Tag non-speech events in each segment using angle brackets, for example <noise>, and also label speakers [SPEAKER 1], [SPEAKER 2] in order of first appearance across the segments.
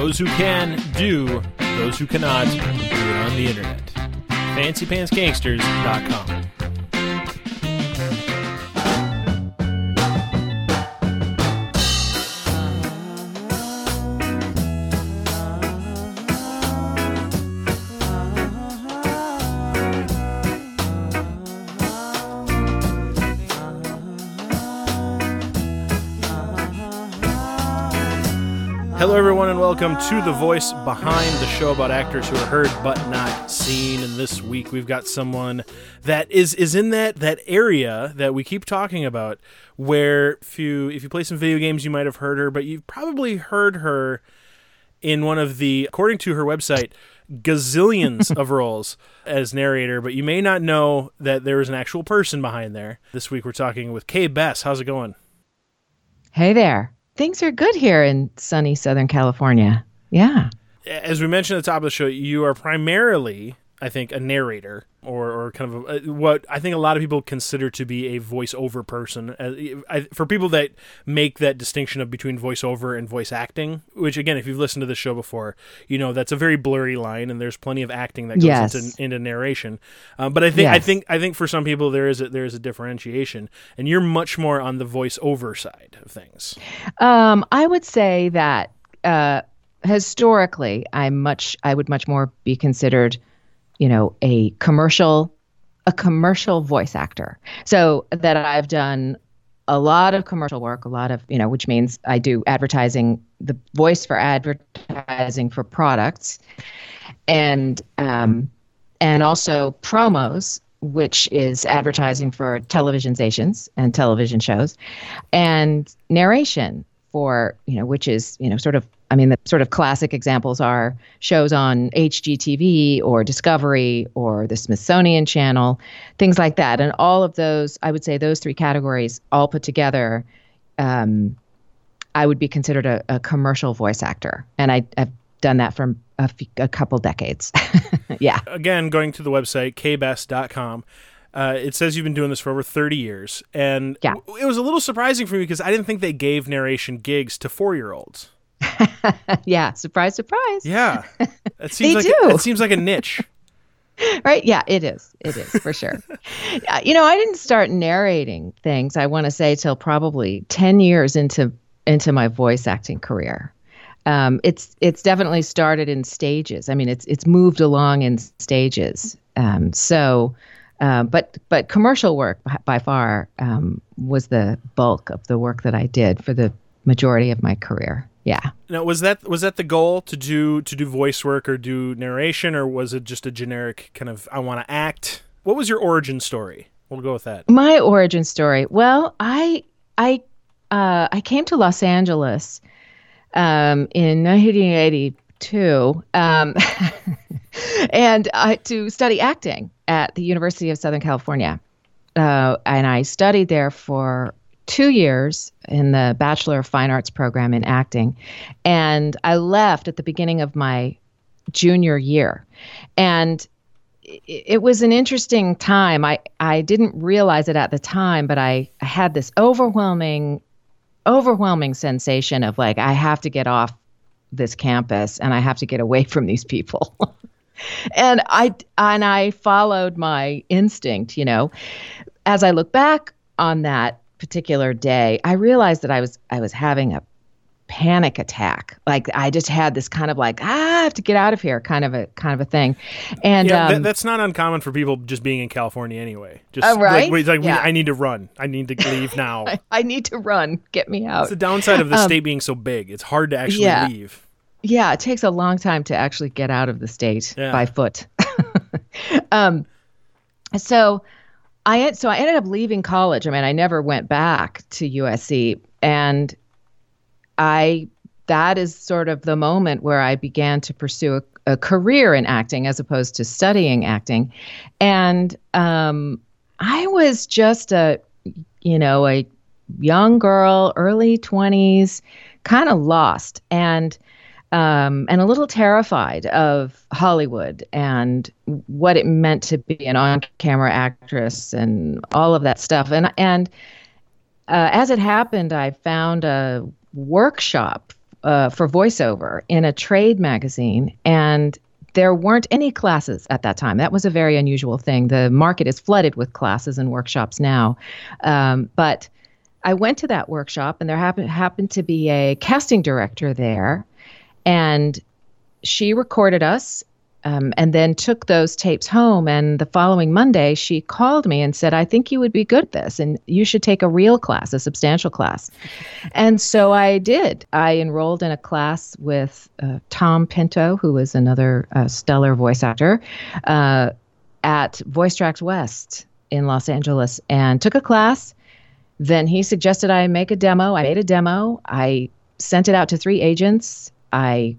[SPEAKER 1] Those who can do, those who cannot do it on the internet. FancyPantsGangsters.com. Hello, everyone, and welcome to the voice behind the show about actors who are heard but not seen. And this week, we've got someone that is is in that that area that we keep talking about, where if you if you play some video games, you might have heard her, but you've probably heard her in one of the, according to her website, gazillions of <laughs> roles as narrator, but you may not know that there is an actual person behind there. This week, we're talking with Kay Bess. How's it going?
[SPEAKER 2] Hey there. Things are good here in sunny Southern California. Yeah.
[SPEAKER 1] as we mentioned at the top of the show, you are primarily, I think, a narrator or, or kind of a, what I think a lot of people consider to be a voiceover person. Uh, I, for people that make that distinction of between voiceover and voice acting, which again, if you've listened to the show before, you know that's a very blurry line, and there's plenty of acting that goes
[SPEAKER 2] Yes.
[SPEAKER 1] into, into narration. Um, but I think I think I think for some people there is a, there is a differentiation, and you're much more on the voiceover side of things.
[SPEAKER 2] Um, I would say that uh, historically, I'm much. I would much more be considered, you know, a commercial, a commercial voice actor. So that I've done a lot of commercial work, a lot of you know, which means I do advertising, the voice for advertising for products, and um, and also promos, which is advertising for television stations and television shows, and narration for you know, which is you know, sort of. I mean, the sort of classic examples are shows on HGTV or Discovery or the Smithsonian Channel, things like that. And all of those, I would say, those three categories all put together, um, I would be considered a, a commercial voice actor, and I, I've done that for a, couple decades. <laughs> yeah.
[SPEAKER 1] again, going to the website, kaybess.com, uh, it says you've been doing this for over 30 years. And
[SPEAKER 2] Yeah.
[SPEAKER 1] it was a little surprising for me because I didn't think they gave narration gigs to four year olds. <laughs>
[SPEAKER 2] yeah. Surprise, surprise.
[SPEAKER 1] Yeah. <laughs> That seems like
[SPEAKER 2] do.
[SPEAKER 1] It seems like a niche. <laughs>
[SPEAKER 2] Right? Yeah, it is. It is for sure. Uh, you know, I didn't start narrating things. I want to say till probably ten years into into my voice acting career. Um, it's it's definitely started in stages. I mean, it's it's moved along in stages. Um, so, uh, but but commercial work by, by far um, was the bulk of the work that I did for the majority of my career. Yeah.
[SPEAKER 1] Now, was that was that the goal to do to do voice work or do narration, or was it just a generic kind of I want to act? What was your origin story? We'll go with that.
[SPEAKER 2] My origin story. Well, I I uh, I came to Los Angeles um, in 1982, um, <laughs> and uh, to study acting at the University of Southern California, uh, and I studied there for two years in the Bachelor of Fine Arts program in acting, and I left at the beginning of my junior year, and it, was an interesting time. I, I didn't realize it at the time, but I had this overwhelming, overwhelming sensation of like, I have to get off this campus and I have to get away <laughs> from these people. <laughs> and I and I followed my instinct, you know. As I look back on that particular day, I realized that I was I was having a panic attack. Like I just had this kind of like ah, I have to get out of here kind of a kind of a thing. And
[SPEAKER 1] Yeah,
[SPEAKER 2] um,
[SPEAKER 1] that, that's not uncommon for people just being in California anyway. Just
[SPEAKER 2] Oh, right?
[SPEAKER 1] like, like we-
[SPEAKER 2] Yeah.
[SPEAKER 1] I need to run. I need to leave <laughs> now.
[SPEAKER 2] I, I need to run. Get me out.
[SPEAKER 1] It's the downside of the
[SPEAKER 2] Um,
[SPEAKER 1] state being so big. It's hard to actually
[SPEAKER 2] yeah.
[SPEAKER 1] leave.
[SPEAKER 2] Yeah, it takes a long time to actually get out of the state by foot. <laughs> um, so I so I ended up leaving college. I mean, I never went back to USC, and I that is sort of the moment where I began to pursue a, a career in acting as opposed to studying acting, and um, I was just a you know a young girl, early twenties, kind of lost. And um, and a little terrified of Hollywood and what it meant to be an on-camera actress and all of that stuff. And and uh, as it happened, I found a workshop uh, for voiceover in a trade magazine, and there weren't any classes at that time. That was a very unusual thing. The market is flooded with classes and workshops now. Um, but I went to that workshop, and there happened, happened to be a casting director there. And she recorded us um, and then took those tapes home. And the following Monday, she called me and said, I think you would be good at this and you should take a real class, a substantial class. and so I did. I enrolled in a class with uh, Tom Pinto, who is another uh, stellar voice actor, uh, at Voice Tracks West in Los Angeles and took a class. Then he suggested I make a demo. I made a demo. I sent it out to three agents. I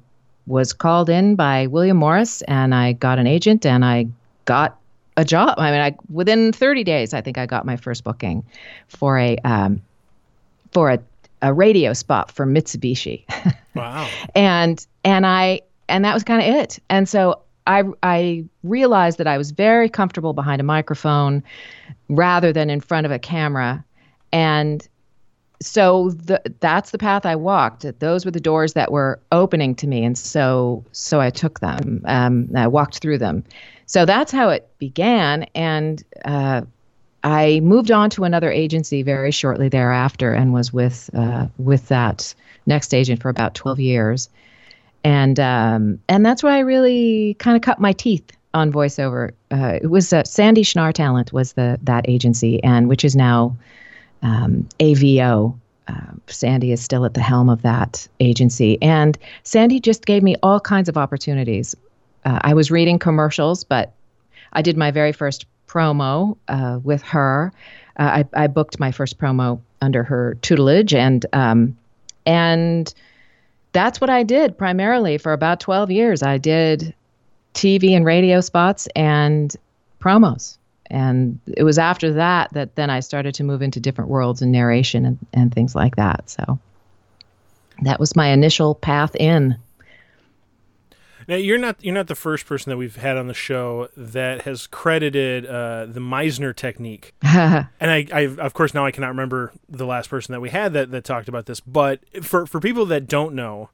[SPEAKER 2] was called in by William Morris, and I got an agent, and I got a job. I mean, I within 30 days, I think I got my first booking for a um, for a, a radio spot for Mitsubishi. <laughs>
[SPEAKER 1] Wow.
[SPEAKER 2] and and I and that was kind of it. And so I I realized that I was very comfortable behind a microphone rather than in front of a camera, and so the, that's the path I walked. Those were the doors that were opening to me, and so so I took them. Um, I walked through them. So that's how it began, and uh, I moved on to another agency very shortly thereafter, and was with uh, with that next agent for about twelve years, and um, and that's where I really kind of cut my teeth on voiceover. Uh, it was uh, Sandy Schnarr Talent was the that agency, and which is now um, AVO. Uh, Sandy is still at the helm of that agency. And Sandy just gave me all kinds of opportunities. Uh, I was reading commercials, but I did my very first promo uh, with her. Uh, I, I, booked my first promo under her tutelage, and um, and that's what I did primarily for about 12 years. I did TV and radio spots and promos and it was after that that then I started to move into different worlds and narration and, and things like that. So that was my initial path in.
[SPEAKER 1] Now you're not you're not the first person that we've had on the show that has credited uh, the Meisner technique, <laughs> and I, I of course now I cannot remember the last person that we had that, that talked about this. But for for people that don't know,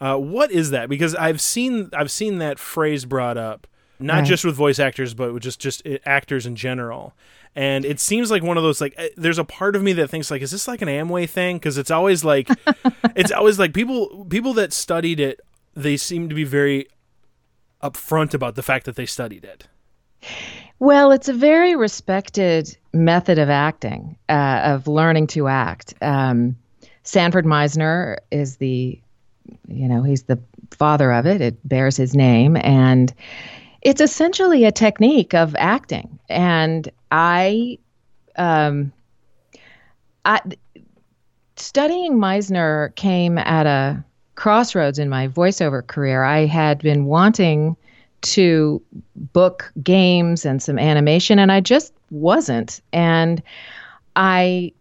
[SPEAKER 1] uh, what is that? Because I've seen I've seen that phrase brought up not right. just with voice actors, but with just just uh, actors in general. And it seems like one of those like uh, there's a part of me that thinks like is this like an Amway thing? Because it's always like <laughs> it's always like people people that studied it they seem to be very upfront about the fact that they studied it.
[SPEAKER 2] Well, it's a very respected method of acting, uh, of learning to act. Um, Sanford Meisner is the, you know, he's the father of it. It bears his name, and it's essentially a technique of acting, and I, um, I studying Meisner came at a crossroads in my voiceover career. I had been wanting to book games and some animation, and I just wasn't. And I,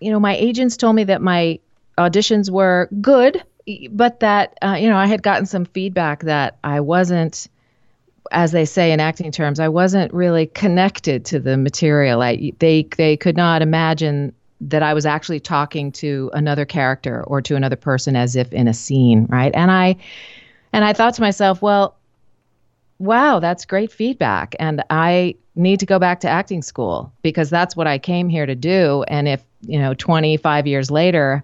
[SPEAKER 2] you know, my agents told me that my auditions were good, but that, uh, you know, I had gotten some feedback that I wasn't as they say in acting terms, I wasn't really connected to the material. I, they they could not imagine that I was actually talking to another character or to another person as if in a scene, right? And I and I thought to myself, well, wow, that's great feedback, and I need to go back to acting school because that's what I came here to do. And if you know, 25 years later,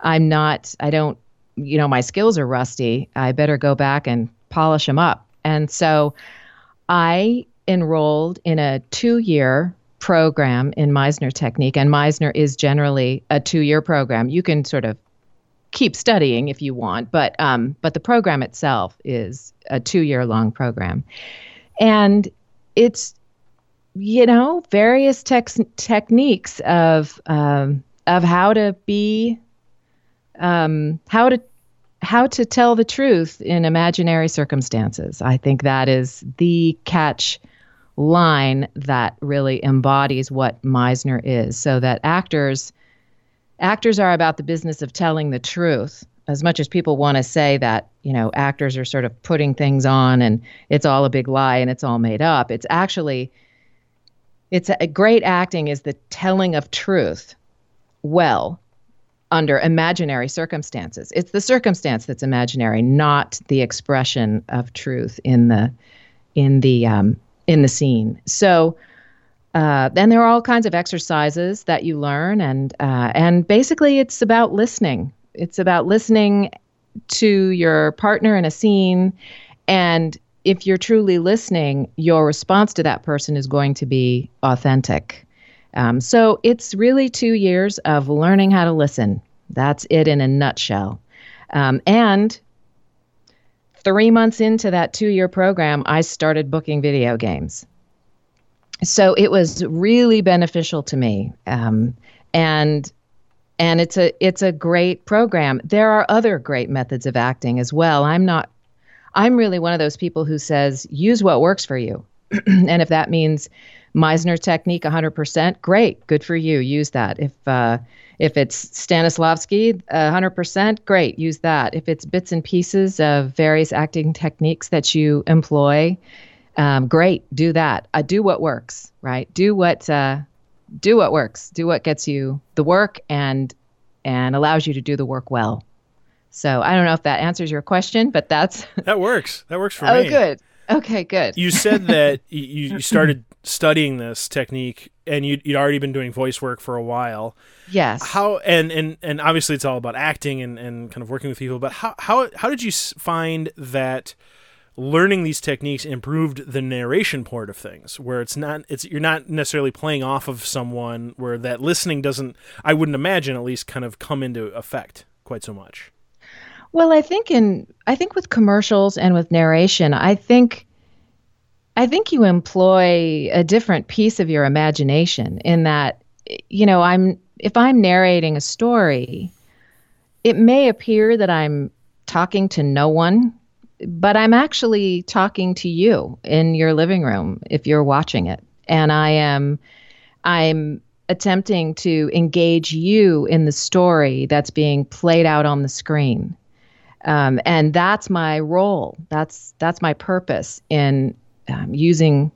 [SPEAKER 2] I'm not, I don't, you know, my skills are rusty. I better go back and polish them up and so I enrolled in a two year program in Meisner technique. And Meisner is generally a two year program. You can sort of keep studying if you want, but um, but the program itself is a two year long program, and it's you know various tex- techniques of um, of how to be um, how to how to tell the truth in imaginary circumstances. I think that is the catch line that really embodies what Meisner is so that actors actors are about the business of telling the truth as much as people want to say that you know actors are sort of putting things on and it's all a big lie and it's all made up it's actually it's a, great acting is the telling of truth well under imaginary circumstances. It's the circumstance that's imaginary, not the expression of truth in the in the um, in the scene. So uh, then there are all kinds of exercises that you learn, and uh, and basically it's about listening. It's about listening to your partner in a scene, and if you're truly listening, your response to that person is going to be authentic. Um, so it's really two years of learning how to listen. That's it in a nutshell. Um, and three months into that two year program, I started booking video games. So it was really beneficial to me. Um, and and it's a it's a great program. There are other great methods of acting as well. I'm not I'm really one of those people who says use what works for you. <clears throat> and if that means Meisner technique 100%, great, good for you. Use that. If uh, if it's Stanislavski 100%, great, use that. If it's bits and pieces of various acting techniques that you employ, um, great, do that. Uh, do what works, right? Do what uh, do what works. Do what gets you the work and and allows you to do the work well. So I don't know if that answers your question, but that's
[SPEAKER 1] that works. That works for <laughs>
[SPEAKER 2] oh,
[SPEAKER 1] me.
[SPEAKER 2] Oh, good. Okay, good.
[SPEAKER 1] You said that you, you started studying this technique and you'd, you'd already been doing voice work for a while.
[SPEAKER 2] Yes.
[SPEAKER 1] How and and and obviously it's all about acting and and kind of working with people. But how how how did you find that? learning these techniques improved the narration part of things where it's not it's you're not necessarily playing off of someone where that listening doesn't i wouldn't imagine at least kind of come into effect quite so much
[SPEAKER 2] well, I think in I think with commercials and with narration, I think I think you employ a different piece of your imagination in that you know, I'm if I'm narrating a story, it may appear that I'm talking to no one, but I'm actually talking to you in your living room if you're watching it. And I am I'm attempting to engage you in the story that's being played out on the screen. Um, and that's my role. That's that's my purpose in um, using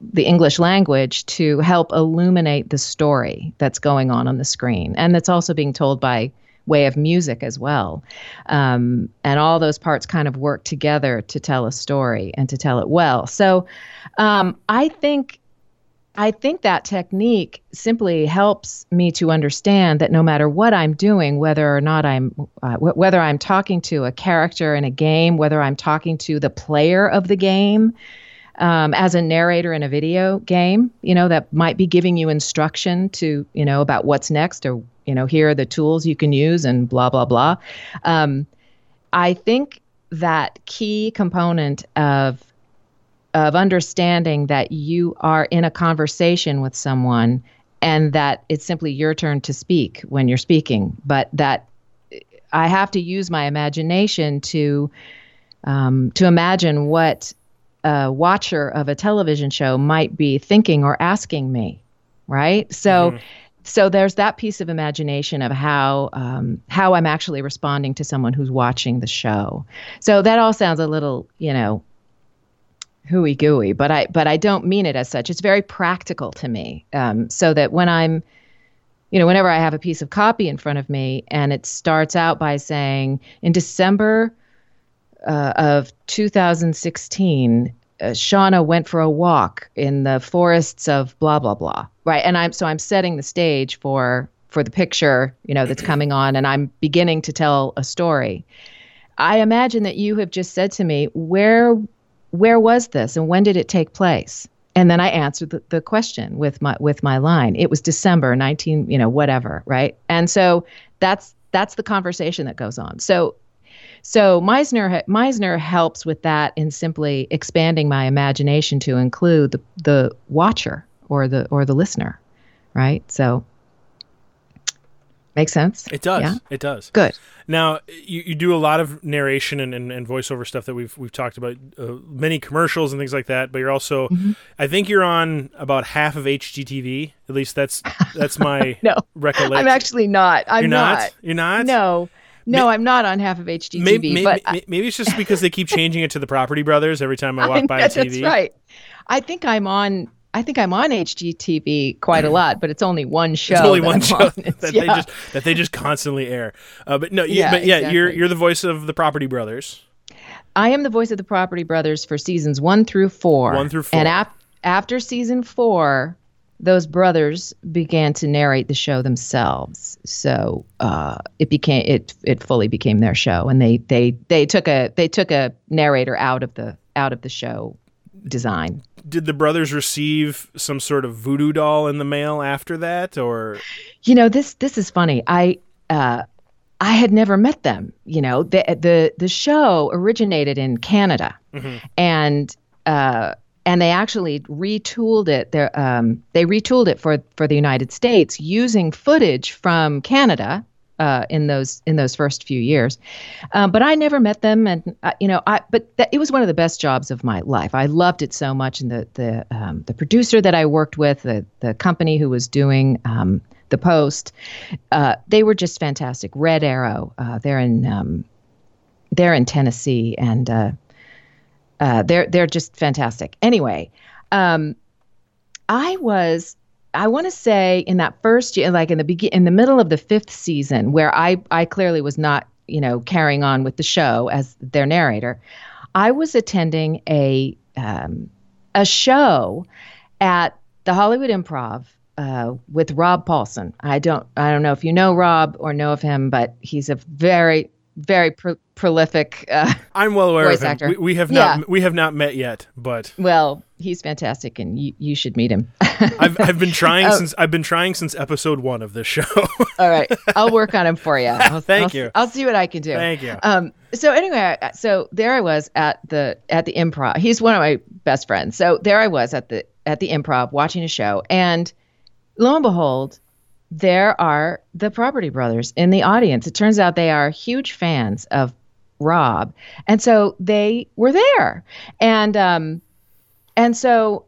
[SPEAKER 2] the English language to help illuminate the story that's going on on the screen, and that's also being told by way of music as well. Um, and all those parts kind of work together to tell a story and to tell it well. So um, I think I think that technique simply helps me to understand that no matter what I'm doing, whether or not I'm, uh, w- whether I'm talking to a character in a game, whether I'm talking to the player of the game, um, as a narrator in a video game, you know, that might be giving you instruction to, you know, about what's next or, you know, here are the tools you can use and blah, blah, blah. Um, I think that key component of of understanding that you are in a conversation with someone and that it's simply your turn to speak when you're speaking, but that I have to use my imagination to um, to imagine what a watcher of a television show might be thinking or asking me, right? So. Mm-hmm. So there's that piece of imagination of how um, how I'm actually responding to someone who's watching the show. So that all sounds a little, you know, hooey gooey, but I but I don't mean it as such. It's very practical to me, um, so that when I'm, you know, whenever I have a piece of copy in front of me and it starts out by saying in December uh, of 2016. Uh, Shauna went for a walk in the forests of blah blah blah. Right, and I'm so I'm setting the stage for for the picture, you know, that's coming on, and I'm beginning to tell a story. I imagine that you have just said to me, where where was this and when did it take place? And then I answered the, the question with my with my line. It was December 19, you know, whatever, right? And so that's that's the conversation that goes on. So so Meisner Meisner helps with that in simply expanding my imagination to include the the watcher or the or the listener, right? So Makes sense.
[SPEAKER 1] It does.
[SPEAKER 2] Yeah?
[SPEAKER 1] It does.
[SPEAKER 2] Good.
[SPEAKER 1] Now you, you do a lot of narration and, and, and voiceover stuff that we've we've talked about, uh, many commercials and things like that. But you're also, mm-hmm. I think you're on about half of HGTV. At least that's that's my <laughs>
[SPEAKER 2] no.
[SPEAKER 1] recollection.
[SPEAKER 2] I'm actually not. I'm
[SPEAKER 1] you're
[SPEAKER 2] not.
[SPEAKER 1] not. You're not.
[SPEAKER 2] No. No, I'm not on half of HGTV.
[SPEAKER 1] Maybe, maybe,
[SPEAKER 2] but
[SPEAKER 1] maybe it's just because they keep changing it to the Property Brothers every time I <laughs> walk
[SPEAKER 2] I,
[SPEAKER 1] by
[SPEAKER 2] yeah,
[SPEAKER 1] TV.
[SPEAKER 2] That's right. I think I'm on I think I'm on HGTV quite a lot, but it's only one show.
[SPEAKER 1] It's only one
[SPEAKER 2] I'm
[SPEAKER 1] show
[SPEAKER 2] on. <laughs>
[SPEAKER 1] that
[SPEAKER 2] It's-
[SPEAKER 1] they just that they just constantly air. Uh, but no, you,
[SPEAKER 2] Yeah,
[SPEAKER 1] but yeah, you're you're the voice of the Property Brothers.
[SPEAKER 2] I am the voice of the Property Brothers for seasons one through four.
[SPEAKER 1] One through four.
[SPEAKER 2] And ap- after season four, those brothers began to narrate the show themselves. So uh, it became it it fully became their show, and they they they took a they took a narrator out of the out of the show design.
[SPEAKER 1] Did the brothers receive some sort of voodoo doll in the mail after that, or
[SPEAKER 2] You know this this is funny. I uh, I had never met them. You know the the the show originated in Canada, and uh, and they actually retooled it. They um, they retooled it for for the United States using footage from Canada. Uh, in those in those first few years, um, but I never met them, and uh, you know, I but th- it was one of the best jobs of my life. I loved it so much, and the the um, the producer that I worked with, the the company who was doing um, the post, uh, they were just fantastic. Red Arrow, uh, they're in um, they're in Tennessee, and uh, uh, they're they're just fantastic. Anyway, um, I was I want to say in that first year, like in the begin in the middle of the fifth season, where I I clearly was not you know carrying on with the show as their narrator, I was attending a um, a show at the Hollywood Improv uh, with Rob Paulsen. I don't I don't know if you know Rob or know of him, but he's a very very pro- prolific. Uh,
[SPEAKER 1] I'm well aware of him.
[SPEAKER 2] actor.
[SPEAKER 1] We, we have not
[SPEAKER 2] Yeah.
[SPEAKER 1] we have not met yet, but
[SPEAKER 2] well, he's fantastic, and you you should meet him. <laughs>
[SPEAKER 1] I've I've been trying
[SPEAKER 2] Oh.
[SPEAKER 1] since I've been trying since episode one of this show. <laughs>
[SPEAKER 2] All right, I'll work on him for you. <laughs> I'll,
[SPEAKER 1] Thank
[SPEAKER 2] I'll-
[SPEAKER 1] you.
[SPEAKER 2] I'll see what I can do.
[SPEAKER 1] Thank you.
[SPEAKER 2] Um, so anyway, so there I was at the at the improv. He's one of my best friends. So there I was at the at the improv watching a show, and lo and behold, there are the Property Brothers in the audience. It turns out they are huge fans of Rob, and so they were there, and um, and so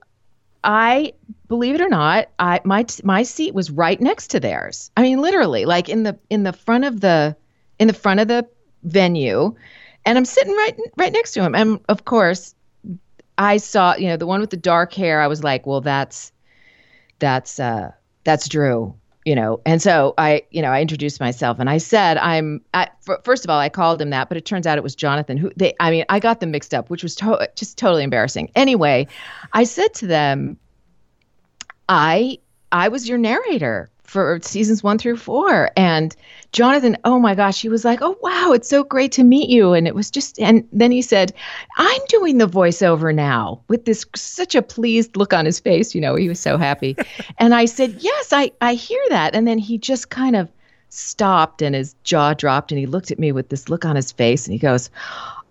[SPEAKER 2] I believe it or not, I my my seat was right next to theirs. I mean, literally, like in the in the front of the in the front of the venue, and I'm sitting right right next to him. And of course, I saw you know the one with the dark hair. I was like, well, that's that's uh that's Drew. You know, and so I, you know, I introduced myself and I said, I'm, I, f- first of all, I called him that, but it turns out it was Jonathan who they, I mean, I got them mixed up, which was to- just totally embarrassing. Anyway, I said to them, I I was your narrator for seasons one through four. And Jonathan, oh my gosh, he was like, Oh wow, it's so great to meet you. And it was just and then he said, I'm doing the voiceover now with this such a pleased look on his face. You know, he was so happy. <laughs> and I said, Yes, I, I hear that. And then he just kind of stopped and his jaw dropped and he looked at me with this look on his face and he goes,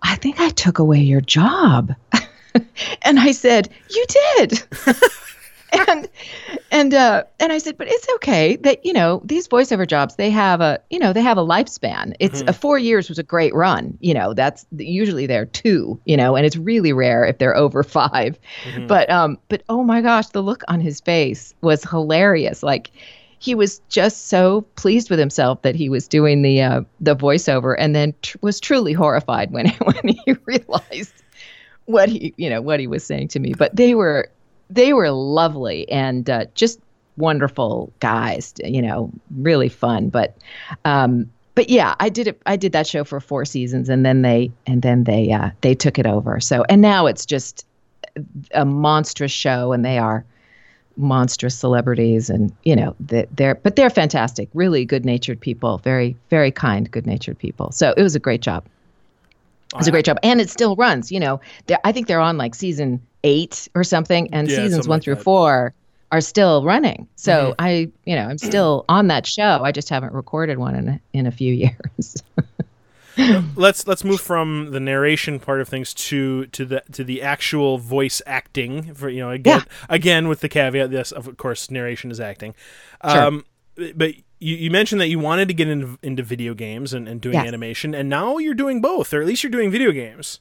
[SPEAKER 2] I think I took away your job. <laughs> and I said, You did. <laughs> and and uh and I said, but it's okay that you know these voiceover jobs they have a you know they have a lifespan. It's a four years was a great run. You know that's usually they're two. You know, and it's really rare if they're over 5 But um, but oh my gosh, the look on his face was hilarious. Like he was just so pleased with himself that he was doing the uh, the voiceover, and then tr- was truly horrified when <laughs> when he realized what he you know what he was saying to me. But they were they were lovely and uh, just wonderful guys. You know, really fun. But um, but yeah, I did it. I did that show for four seasons, and then they and then they uh, they took it over. So and now it's just a monstrous show, and they are monstrous celebrities and you know they- they're but they're fantastic really good natured people very very kind good natured people so it was a great job it was a great job and it still runs you know i think they're on like season eight or something and
[SPEAKER 1] Yeah,
[SPEAKER 2] seasons
[SPEAKER 1] something
[SPEAKER 2] one
[SPEAKER 1] like
[SPEAKER 2] through
[SPEAKER 1] that.
[SPEAKER 2] four are still running so
[SPEAKER 1] Mhm.
[SPEAKER 2] i you know i'm still on that show i just haven't recorded one in a, in a few <laughs> years
[SPEAKER 1] let's let's move from the narration part of things to to the to the actual voice acting for you know again again with the caveat this of course narration is acting
[SPEAKER 2] Sure.
[SPEAKER 1] um but you, you mentioned that you wanted to get into, into video games and, and doing
[SPEAKER 2] Yes.
[SPEAKER 1] animation and now you're doing both or at least you're doing video games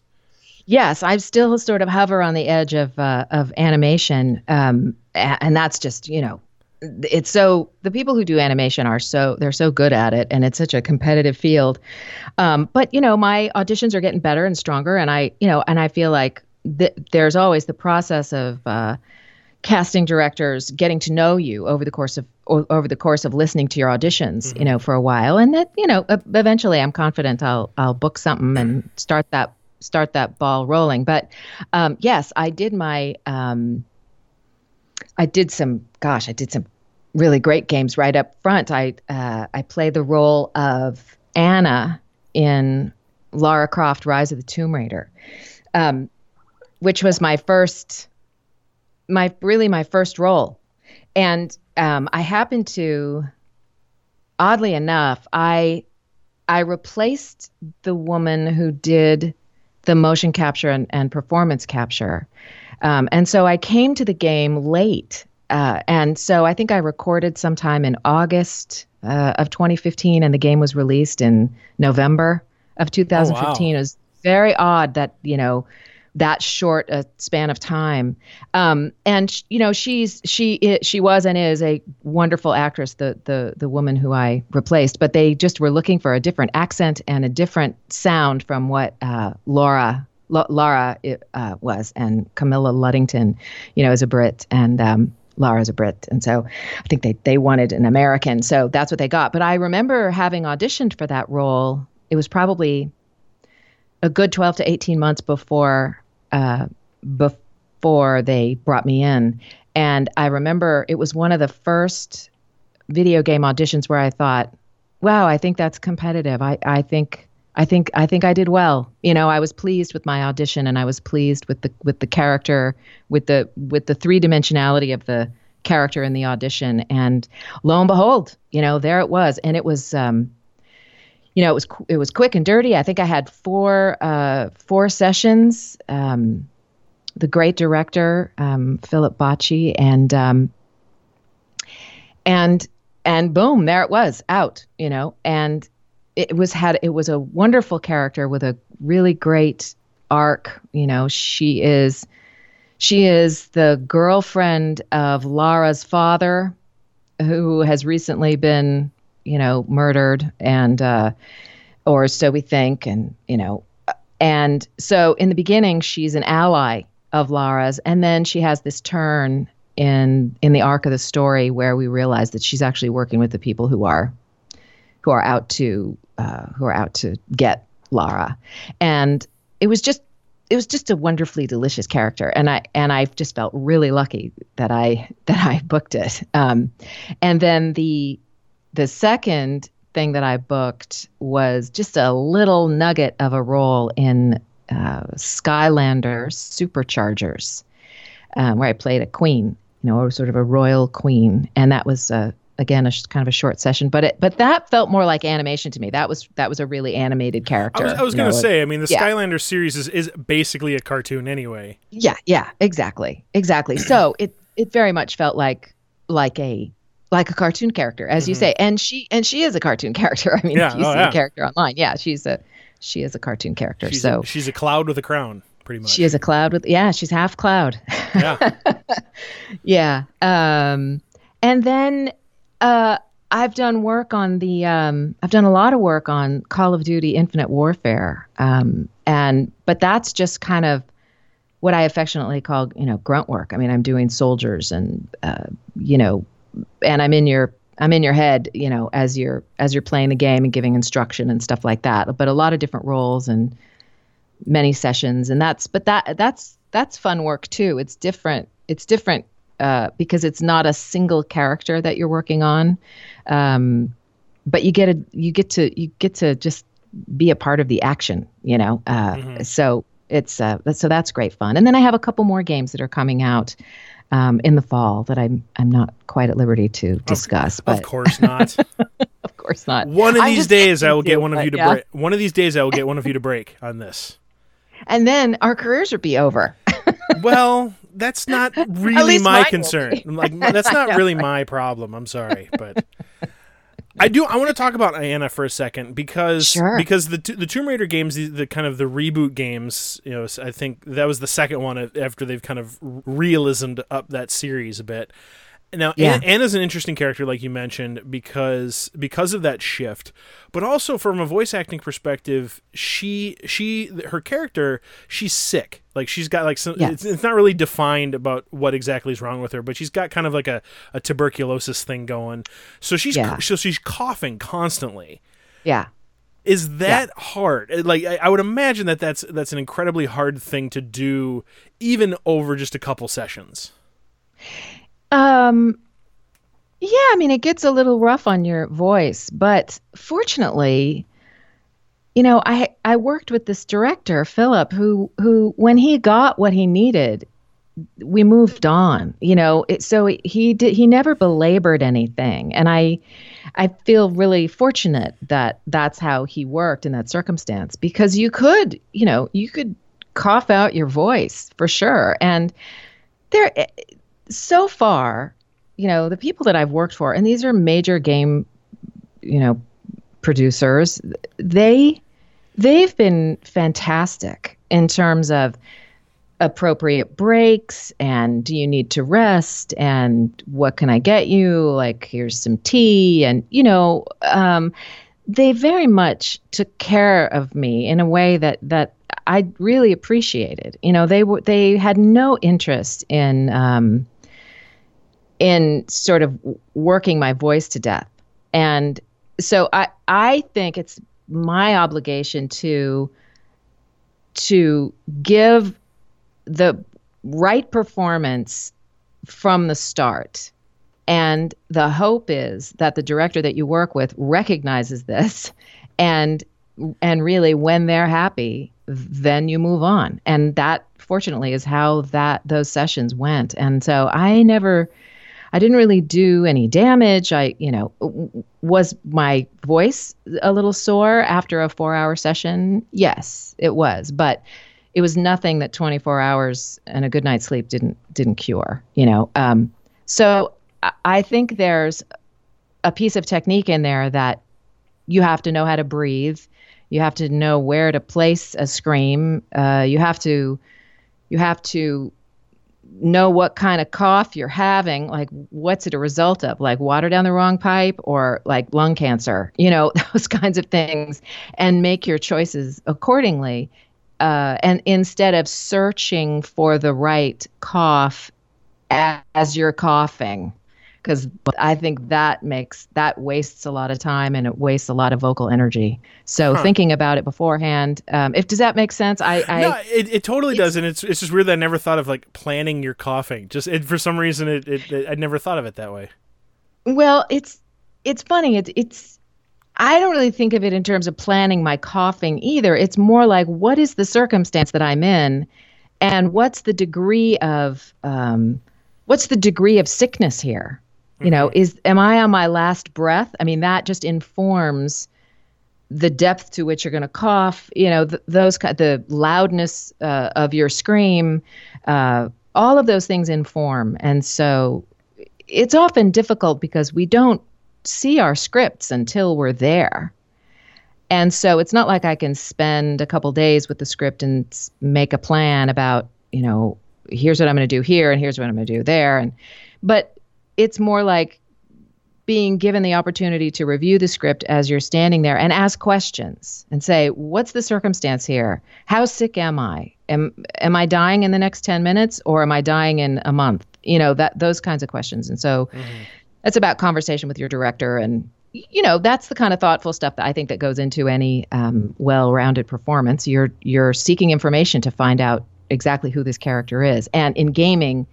[SPEAKER 2] Yes, I still sort of hover on the edge of uh, of animation, um, and that's just you know, it's so the people who do animation are so they're so good at it, and it's such a competitive field. Um, but you know, my auditions are getting better and stronger, and I you know, and I feel like th- there's always the process of. Uh, casting directors getting to know you over the course of over the course of listening to your auditions mm-hmm. you know for a while and that you know eventually i'm confident i'll i'll book something and start that start that ball rolling. But um, yes i did my um, i did some gosh i did some really great games right up front. I uh, i played the role of anna in lara croft rise of the tomb raider um, which was my first my really my first role, and um, I happened to, oddly enough, I I replaced the woman who did the motion capture and, and performance capture, um, and so I came to the game late. Uh, and so I think I recorded sometime in August uh, of 2015, and the game was released in November of 2015. Oh, wow. It was very odd that you know that short a span of time. Um, and you know, she's she she was and is a wonderful actress, the the the woman who I replaced. But they just were looking for a different accent and a different sound from what uh, Laura Laura uh, was, and Camilla Luddington, you know, is a Brit, and um, Lara's a Brit, and so I think they they wanted an American, so that's what they got. But I remember having auditioned for that role. It was probably a good 12 to 18 months before uh, before they brought me in. And I remember it was one of the first video game auditions where I thought, wow, I think that's competitive. I, I think I think I think I did well. You know, I was pleased with my audition and I was pleased with the with the character, with the with the three dimensionality of the character in the audition. And lo and behold, you know, there it was. And it was um, you know, it was it was quick and dirty. I think I had four uh, four sessions. Um, the great director um, Philip Bacci and um, and and boom, there it was out. You know, and it was had it was a wonderful character with a really great arc. You know, she is she is the girlfriend of Lara's father, who has recently been you know, murdered, and uh, or so we think, and you know, and so in the beginning she's an ally of Lara's, and then she has this turn in in the arc of the story where we realize that she's actually working with the people who are who are out to uh, who are out to get Lara, and it was just it was just a wonderfully delicious character, and I and I just felt really lucky that I that I booked it. Um, and then the the second thing that I booked was just a little nugget of a role in uh, Skylanders Superchargers, um, where I played a queen, you know, sort of a royal queen, and that was uh, again a sh- kind of a short session, but it but that felt more like animation to me. That was that was a really animated character.
[SPEAKER 1] I was, I was going to say, I mean, the yeah. Skylander series is is basically a cartoon anyway.
[SPEAKER 2] Yeah, yeah, exactly, exactly. so it it very much felt like like a like a cartoon character, as mm-hmm. you say. And she and she is a cartoon <laughs> character. I mean, yeah, you oh, see yeah. the character online. Yeah, she's a she is a cartoon character.
[SPEAKER 1] She's
[SPEAKER 2] so
[SPEAKER 1] a, she's a cloud with a crown, pretty much.
[SPEAKER 2] She is a cloud with yeah, she's half cloud. Yeah. <laughs> yeah. Um, and then uh, I've done work on the um, I've done a lot of work on Call of Duty Infinite Warfare. Um, and but that's just kind of what I affectionately call, you know, grunt work. I mean, I'm doing soldiers and, uh, you know, and I'm in your I'm in your head, you know, as you're as you're playing the game and giving instruction and stuff like that. But a lot of different roles and many sessions, and that's but that that's that's fun work too. It's different. It's different uh, because it's not a single character that you're working on, um, but you get a you get to you get to just be a part of the action, you know. Uh, mm-hmm. So it's uh, so that's great fun. And then I have a couple more games that are coming out um, in the fall that I'm I'm not quite at liberty to discuss.
[SPEAKER 1] Of,
[SPEAKER 2] but
[SPEAKER 1] of course not. <laughs>
[SPEAKER 2] of course not.
[SPEAKER 1] One of these days, I will get one of you to yeah. break. One of these days, I will get one of you to break on this.
[SPEAKER 2] And then our careers will be over. <laughs>
[SPEAKER 1] well, that's not really my concern. like that's <laughs> not really my problem. I'm sorry, but I do. I want to talk about Anna for a second because
[SPEAKER 2] sure.
[SPEAKER 1] because the the Tomb Raider games, the, the, kind of the reboot games, you know, I think that was the second one after they've kind of realismed up that series a bit. Now,
[SPEAKER 2] Yeah.
[SPEAKER 1] Ann- Anna's an interesting character, like you mentioned, because because of that shift, but also from a voice acting perspective, she she her character she's sick. Like she's got like some.
[SPEAKER 2] Yes.
[SPEAKER 1] It's, it's not really defined about what exactly is wrong with her, but she's got kind of like a, a tuberculosis thing going. So she's
[SPEAKER 2] Yeah.
[SPEAKER 1] so she's coughing constantly.
[SPEAKER 2] Yeah.
[SPEAKER 1] Is that hard? Uh, Like I, I would imagine that that's that's an incredibly hard thing to do, even over just a couple sessions.
[SPEAKER 2] Um, yeah, I mean, it gets a little rough on your voice, but fortunately, you know, I I worked with this director, Philip, who who when he got what he needed, we moved on. You know, it, so he did he never belabored anything, and I I feel really fortunate that that's how he worked in that circumstance because you could, you know, you could cough out your voice for sure, and there so far, you know, the people that I've worked for, and these are major game, you know, producers, they they've been fantastic in terms of appropriate breaks and do you need to rest and what can I get you? Like here's some tea and you know, um, they very much took care of me in a way that that I really appreciated. You know, they were they had no interest in um, in sort of working my voice to death. And so I I think it's my obligation to to give the right performance from the start. And the hope is that the director that you work with recognizes this <laughs> and and really when they're happy, then you move on. And that fortunately is how that those sessions went. And so I never I didn't really do any damage. I, you know, was my voice a little sore after a 4-hour session? Yes, it was. But it was nothing that 24 hours and a good night's sleep didn't didn't cure, you know. Um, so I- I think there's a piece of technique in there that you have to know how to breathe. You have to know where to place a scream. Uh, you have to you have to know what kind of cough you're having. Like, what's it a result of? Like water down the wrong pipe or like lung cancer? You know, <laughs> those kinds of things, and make your choices accordingly. Uh, and instead of searching for the right cough as, as you're coughing, because I think that makes that wastes a lot of time and it wastes a lot of vocal energy. So
[SPEAKER 1] Huh.
[SPEAKER 2] thinking about it beforehand, um, if does that make sense? I, I
[SPEAKER 1] no, it, it totally does, and it's it's just weird that I never thought of like planning your coughing. Just it, for some reason, it, it, it I never thought of it that way.
[SPEAKER 2] Well, it's it's funny. It's it's I don't really think of it in terms of planning my coughing either. It's more like what is the circumstance that I'm in, and what's the degree of um, what's the degree of sickness here. You know, is am I on my last breath? I mean, that just informs the depth to which you're going to cough. You know, th- those the loudness uh, of your scream. Uh, all of those things inform, and so it's often difficult because we don't see our scripts until we're there. And so it's not like I can spend a couple days with the script and make a plan about, you know, here's what I'm going to do here and here's what I'm going to do there and but it's more like being given the opportunity to review the script as you're standing there and ask questions and say, what's the circumstance here? How sick am I? Am am I dying in the next 10 minutes or am I dying in a month? You know, that those kinds of questions. And so that's about conversation with your director and you know that's the kind of thoughtful stuff that I think that goes into any um, well-rounded performance. You're you're seeking information to find out exactly who this character is, and in gaming,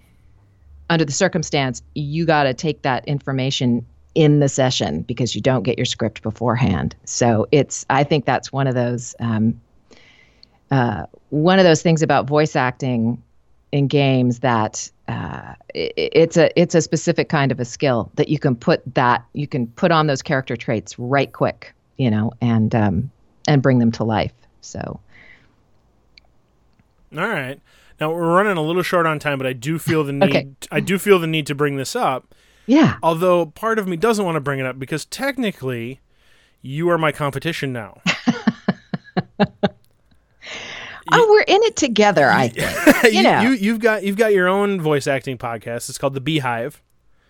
[SPEAKER 2] under the circumstance, you got to take that information in the session because you don't get your script beforehand. So it's I think that's one of those um, uh, one of those things about voice acting in games that uh, i it's a it's a specific kind of a skill that you can put that you can put on those character traits right quick, you know, and um, and bring them to life. So
[SPEAKER 1] All right. Now we're running a little short on time, but I do feel the need.
[SPEAKER 2] Okay.
[SPEAKER 1] I do feel the need to bring this up.
[SPEAKER 2] yeah,
[SPEAKER 1] Although part of me doesn't want to bring it up because technically, you are my competition now. <laughs>
[SPEAKER 2] oh, we're in it together. I <laughs> think.
[SPEAKER 1] you,
[SPEAKER 2] know.
[SPEAKER 1] you you've got you've got your own voice acting podcast. It's called The B-Hive.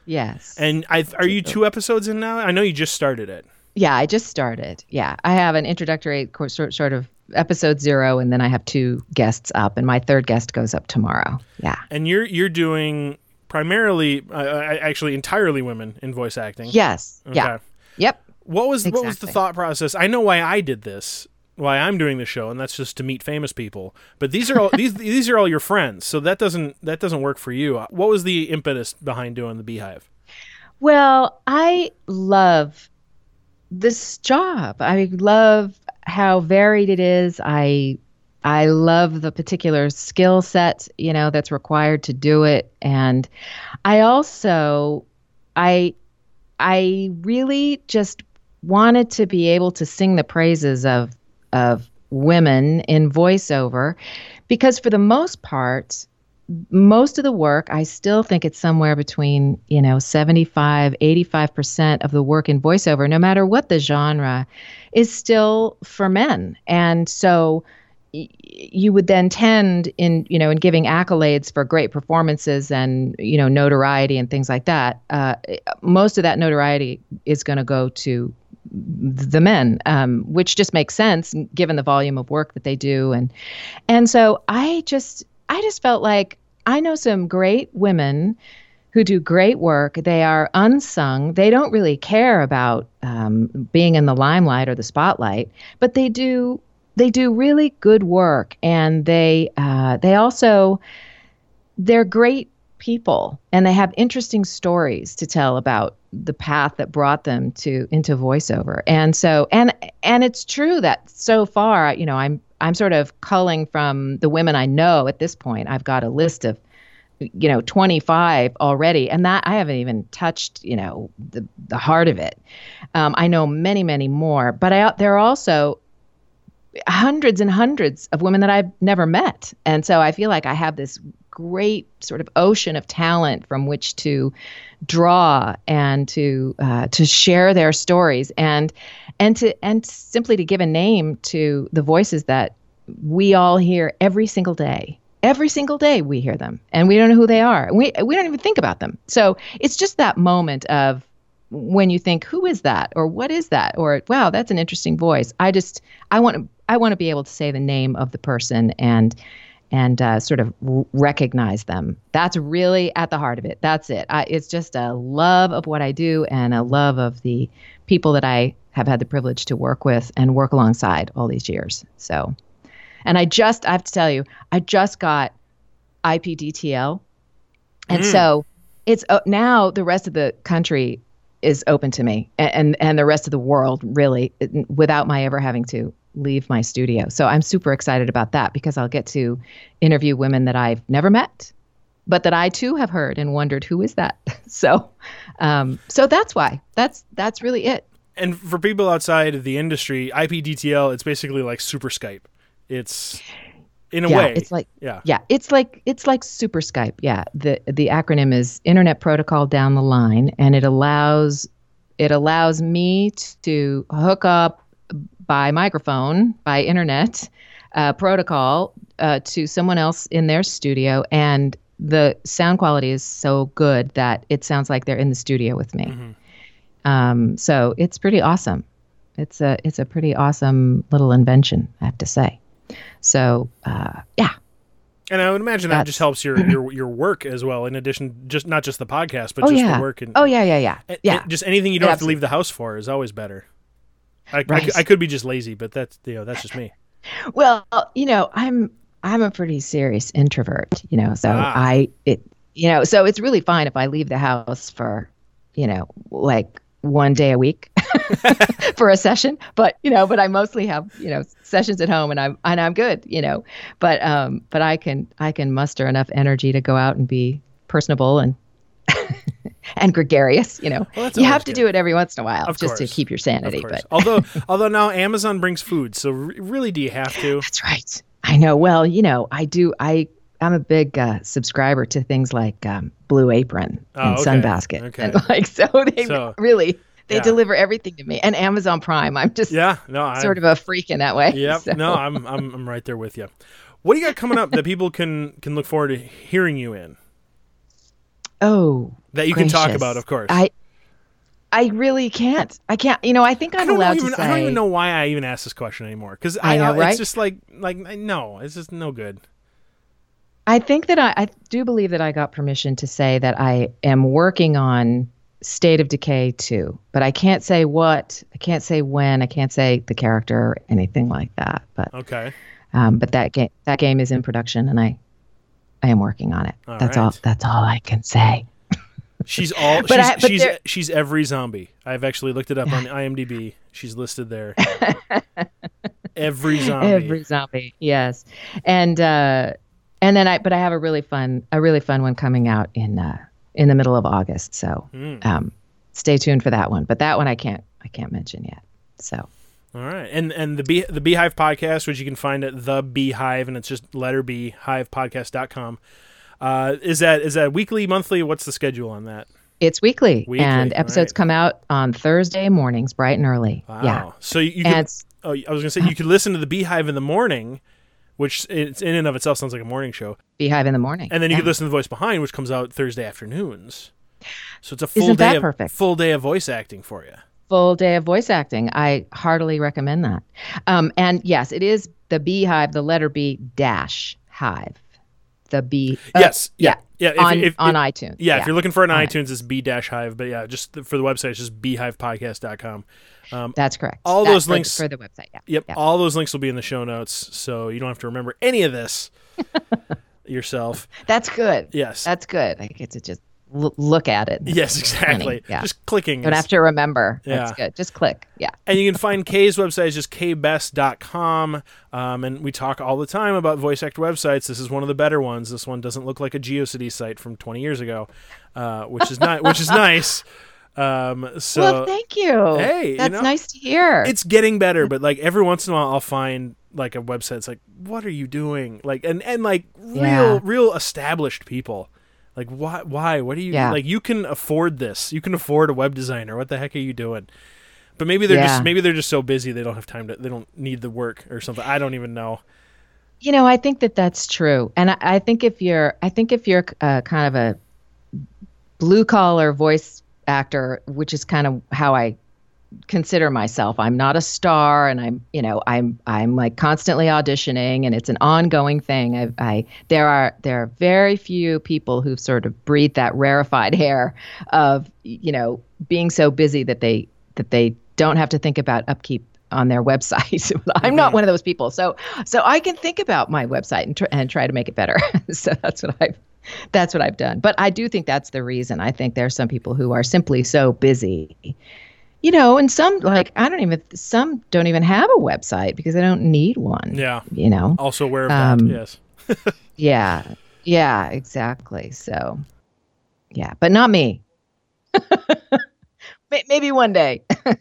[SPEAKER 2] Yes.
[SPEAKER 1] And I are you two episodes in now? I know you just started it.
[SPEAKER 2] Yeah, I just started. Yeah, I have an introductory sort of episode zero, and then I have two guests up, and my third guest goes up tomorrow. Yeah.
[SPEAKER 1] And you're you're doing primarily, uh, actually entirely women in voice acting.
[SPEAKER 2] Yes. Yeah. Yep.
[SPEAKER 1] What was what was the thought process? I know why I did this, why I'm doing the show, and that's just to meet famous people. But these are all <laughs> these these are all your friends, so that doesn't that doesn't work for you. What was the impetus behind doing the B-Hive?
[SPEAKER 2] Well, I love this job. I love how varied it is. I I love the particular skill set, you know, that's required to do it. And I also I I really just wanted to be able to sing the praises of of women in voiceover because for the most part most of the work i still think it's somewhere between you know 75 85% of the work in voiceover no matter what the genre is still for men. And so y- you would then tend in you know in giving accolades for great performances and you know notoriety and things like that uh, most of that notoriety is going to go to the men, um, which just makes sense given the volume of work that they do, and and so I just I just felt like I know some great women who do great work. They are unsung. They don't really care about um, being in the limelight or the spotlight, but they do they do really good work, and they uh, they also they're great people and they have interesting stories to tell about the path that brought them to into voiceover and so and and it's true that so far you know i'm i'm sort of culling from the women i know at this point. I've got a list of you know 25 already and that i haven't even touched you know the the heart of it. Um, i know many many more but i there are also hundreds and hundreds of women that I've never met. And so I feel like I have this great sort of ocean of talent from which to draw and to uh, to share their stories. And and to and simply to give a name to the voices that we all hear every single day. Every single day we hear them and we don't know who they are. We we don't even think about them. So it's just that moment of when you think who is that or what is that or wow that's an interesting voice i just i want to i want to be able to say the name of the person and and uh, sort of r- recognize them. That's really at the heart of it. That's it. I, it's just a love of what i do and a love of the people that i have had the privilege to work with and work alongside all these years. So and i just i have to tell you i just got ipdtl and
[SPEAKER 1] Mm.
[SPEAKER 2] so it's uh, now the rest of the country is open to me and, and and the rest of the world really without my ever having to leave my studio so i'm super excited about that because i'll get to interview women that i've never met but that i too have heard and wondered who is that <laughs> so um so that's why that's that's really it
[SPEAKER 1] And for people outside of the industry, IPDTL, it's basically like Super Skype. It's in a
[SPEAKER 2] yeah
[SPEAKER 1] way.
[SPEAKER 2] it's like
[SPEAKER 1] yeah.
[SPEAKER 2] yeah it's like it's like super skype yeah the the acronym is internet protocol down the line and it allows it allows me to hook up by microphone by internet uh, protocol uh, to someone else in their studio and the sound quality is so good that it sounds like they're in the studio with me. Um, so it's pretty awesome. It's a it's a pretty awesome little invention i have to say. So uh, yeah.
[SPEAKER 1] And I would imagine that just helps your, <clears throat> your your work as well. In addition, just not just the podcast, but
[SPEAKER 2] oh
[SPEAKER 1] just
[SPEAKER 2] yeah.
[SPEAKER 1] the work and
[SPEAKER 2] oh yeah yeah yeah. Yeah.
[SPEAKER 1] just anything you don't have to leave the house for is always better. I, I,
[SPEAKER 2] Right.
[SPEAKER 1] cou- I could be just lazy, but that's you know that's just me.
[SPEAKER 2] Well, you know, I'm I'm a pretty serious introvert, you know, so
[SPEAKER 1] Ah.
[SPEAKER 2] I it you know, so it's really fine if I leave the house for, you know, like one day a week <laughs> for a session, but you know, but I mostly have, you know, sessions at home and I'm and I'm good, you know. But um but I can I can muster enough energy to go out and be personable and <laughs> and gregarious, you know.
[SPEAKER 1] Well,
[SPEAKER 2] you have to
[SPEAKER 1] good.
[SPEAKER 2] do it every once in a while
[SPEAKER 1] Of
[SPEAKER 2] just to keep your sanity, but
[SPEAKER 1] although <laughs> although now Amazon brings food, so really, do you have to?
[SPEAKER 2] That's right. I know. Well, you know, I do. I I'm a big uh, subscriber to things like um, Blue Apron
[SPEAKER 1] Oh,
[SPEAKER 2] and
[SPEAKER 1] okay.
[SPEAKER 2] Sunbasket,
[SPEAKER 1] Okay.
[SPEAKER 2] and <laughs> like so they
[SPEAKER 1] So,
[SPEAKER 2] really they
[SPEAKER 1] yeah.
[SPEAKER 2] deliver everything to me. And Amazon Prime, I'm just
[SPEAKER 1] Yeah, no, I
[SPEAKER 2] sort of a freak in that way.
[SPEAKER 1] Yep.
[SPEAKER 2] so.
[SPEAKER 1] No, I'm I'm I'm right there with you. What do you got coming up that people can can look forward to hearing you in?
[SPEAKER 2] Oh,
[SPEAKER 1] that you can talk about, of course.
[SPEAKER 2] I I really can't. I can't. You know, I think
[SPEAKER 1] I
[SPEAKER 2] I'm
[SPEAKER 1] don't
[SPEAKER 2] allowed
[SPEAKER 1] even,
[SPEAKER 2] to say.
[SPEAKER 1] I don't even know why I even asked this question anymore because
[SPEAKER 2] I know, right?
[SPEAKER 1] It's just like like no, it's just no good.
[SPEAKER 2] I think that I, I do believe that I got permission to say that I am working on State of Decay 2, but I can't say what, I can't say when, I can't say the character or anything like that. But
[SPEAKER 1] Okay.
[SPEAKER 2] um, but that game that game is in production, and I I am working on it.
[SPEAKER 1] All
[SPEAKER 2] that's all. That's all I can say.
[SPEAKER 1] She's all <laughs>
[SPEAKER 2] But
[SPEAKER 1] she's
[SPEAKER 2] I- but
[SPEAKER 1] she's,
[SPEAKER 2] there-
[SPEAKER 1] she's every zombie. I've actually looked it up on IMDb. She's listed there. <laughs> every zombie.
[SPEAKER 2] Every zombie, yes, and uh, and then I but I have a really fun a really fun one coming out in uh, in the middle of August. So
[SPEAKER 1] Mm.
[SPEAKER 2] um, stay tuned for that one. But that one I can't I can't mention yet. So
[SPEAKER 1] All right, and and the Bee, the B-Hive podcast, which you can find at the B-Hive, and it's just letter B hivepodcast.com. Uh, is that is that weekly, monthly? What's the schedule on that?
[SPEAKER 2] it's weekly,
[SPEAKER 1] Weekly,
[SPEAKER 2] and episodes
[SPEAKER 1] right.
[SPEAKER 2] come out on Thursday mornings, bright and early.
[SPEAKER 1] Wow.
[SPEAKER 2] Yeah,
[SPEAKER 1] So you, could, oh, I was gonna say you could listen to the B-Hive in the morning, which it's in and of itself sounds like a morning show,
[SPEAKER 2] B-Hive in the morning.
[SPEAKER 1] and then you
[SPEAKER 2] yeah.
[SPEAKER 1] could listen to the Voice Behind, which comes out Thursday afternoons. So it's a full
[SPEAKER 2] Isn't
[SPEAKER 1] day of
[SPEAKER 2] perfect?
[SPEAKER 1] full day of voice acting for you.
[SPEAKER 2] Full day of voice acting. I heartily recommend that. Um, and yes, it is the B-Hive, the letter B dash Hive, the B. uh,
[SPEAKER 1] yes. Yeah. Yeah. If,
[SPEAKER 2] on
[SPEAKER 1] if,
[SPEAKER 2] on
[SPEAKER 1] if-
[SPEAKER 2] iTunes.
[SPEAKER 1] Yeah, if you're looking for an
[SPEAKER 2] on
[SPEAKER 1] iTunes, it's B dash Hive. But yeah, just for the website, it's just bhivepodcast.com. Um,
[SPEAKER 2] that's correct.
[SPEAKER 1] all
[SPEAKER 2] That-
[SPEAKER 1] those
[SPEAKER 2] for-
[SPEAKER 1] links-
[SPEAKER 2] for the website. Yeah.
[SPEAKER 1] yep,
[SPEAKER 2] Yeah.
[SPEAKER 1] all those links will be in the show notes, so you don't have to remember any of this <laughs> yourself.
[SPEAKER 2] That's good.
[SPEAKER 1] Yes.
[SPEAKER 2] That's good. I get to just l- look at it.
[SPEAKER 1] yes, exactly.
[SPEAKER 2] yeah.
[SPEAKER 1] Just clicking.
[SPEAKER 2] Don't
[SPEAKER 1] is-
[SPEAKER 2] have to remember. That's
[SPEAKER 1] Yeah.
[SPEAKER 2] good. Just click. Yeah.
[SPEAKER 1] And you can find Kay's website is just kaybess.com. Um, and we talk all the time about voice actor websites. This is one of the better ones. This one doesn't look like a GeoCity site from 20 years ago, uh, which is not, which is nice. Um, so
[SPEAKER 2] well, thank you.
[SPEAKER 1] Hey, you
[SPEAKER 2] that's
[SPEAKER 1] know,
[SPEAKER 2] nice to hear.
[SPEAKER 1] it's getting better, but like every once in a while, I'll find like a website. It's like, what are you doing? Like, and and like real,
[SPEAKER 2] Yeah.
[SPEAKER 1] real established people. Like, why? Why? What are you
[SPEAKER 2] Yeah.
[SPEAKER 1] like? You can afford this. You can afford a web designer. What the heck are you doing? But maybe they're
[SPEAKER 2] Yeah.
[SPEAKER 1] just maybe they're just so busy they don't have time to. They don't need the work or something. I don't even know.
[SPEAKER 2] You know, I think that that's true, and I, I think if you're, I think if you're uh, kind of a blue collar voice actor, which is kind of how I consider myself. I'm not a star, and I'm, you know, I'm, I'm like constantly auditioning, and it's an ongoing thing. I, I there are there are very few people who've sort of breathed that rarefied air of, you know, being so busy that they that they don't have to think about upkeep on their <laughs> website. <laughs> I'm not mm-hmm. one of those people. So so I can think about my website and, tr- and try to make it better. <laughs> so that's what I've that's what I've done. But I do think that's the reason. I think there's some people who are simply so busy. You know, and some like I don't even some don't even have a website because they don't need one.
[SPEAKER 1] Yeah.
[SPEAKER 2] You know.
[SPEAKER 1] Also aware of
[SPEAKER 2] Um,
[SPEAKER 1] that. Yes. <laughs>
[SPEAKER 2] Yeah. Yeah, exactly. So yeah, but not me. <laughs> Maybe one day. <laughs>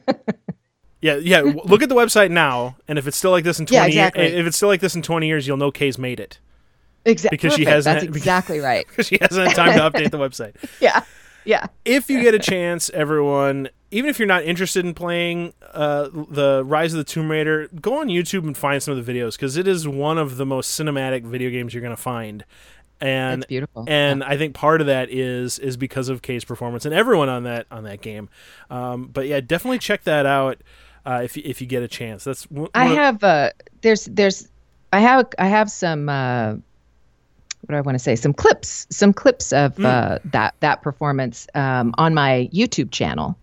[SPEAKER 1] Yeah, yeah. Look at the website now, and if it's still like this in
[SPEAKER 2] Yeah,
[SPEAKER 1] twenty,
[SPEAKER 2] exactly.
[SPEAKER 1] years, if it's still like this in twenty years, you'll know Kay's made it
[SPEAKER 2] Exactly.
[SPEAKER 1] Because she hasn't
[SPEAKER 2] That's exactly right.
[SPEAKER 1] because she hasn't had time to update the website.
[SPEAKER 2] Yeah. Yeah.
[SPEAKER 1] if you get a chance, everyone, even if you're not interested in playing uh, the Rise of the Tomb Raider, go on YouTube and find some of the videos because it is one of the most cinematic video games you're going to find. And
[SPEAKER 2] That's beautiful.
[SPEAKER 1] and I think part of that is is because of Kay's performance and everyone on that on that game. Um, but yeah, definitely check that out uh, if you, if you get a chance. That's
[SPEAKER 2] I have uh there's there's I have I have some uh what do I want to say some clips some clips of
[SPEAKER 1] Hmm.
[SPEAKER 2] uh that that performance um on my YouTube channel.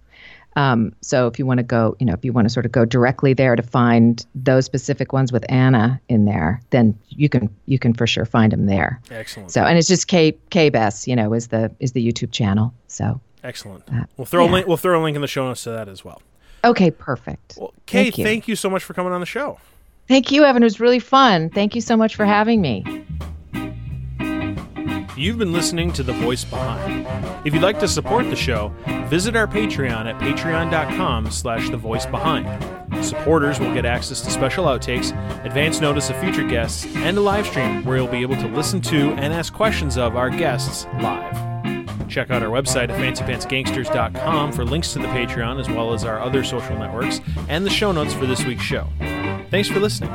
[SPEAKER 2] Um so if you want to go, you know, if you want to sort of go directly there to find those specific ones with Ana in there, then you can you can for sure find them there.
[SPEAKER 1] excellent.
[SPEAKER 2] So and it's just K K Bess, you know, is the is the YouTube channel. So
[SPEAKER 1] Excellent.
[SPEAKER 2] Uh,
[SPEAKER 1] We'll throw a link. We'll throw a link in the show notes to that as well.
[SPEAKER 2] okay, perfect.
[SPEAKER 1] Well, Kay,
[SPEAKER 2] Thank you.
[SPEAKER 1] thank you so much for coming on the show.
[SPEAKER 2] Thank you, Evan. It was really fun. Thank you so much for having me.
[SPEAKER 1] You've been listening to The Voice Behind. If you'd like to support the show, visit our Patreon at patreon.com slash The Voice Behind. Supporters will get access to special outtakes, advance notice of future guests, and a live stream where you'll be able to listen to and ask questions of our guests live. Check out our website at fancypantsgangsters.com for links to the Patreon as well as our other social networks and the show notes for this week's show. Thanks for listening.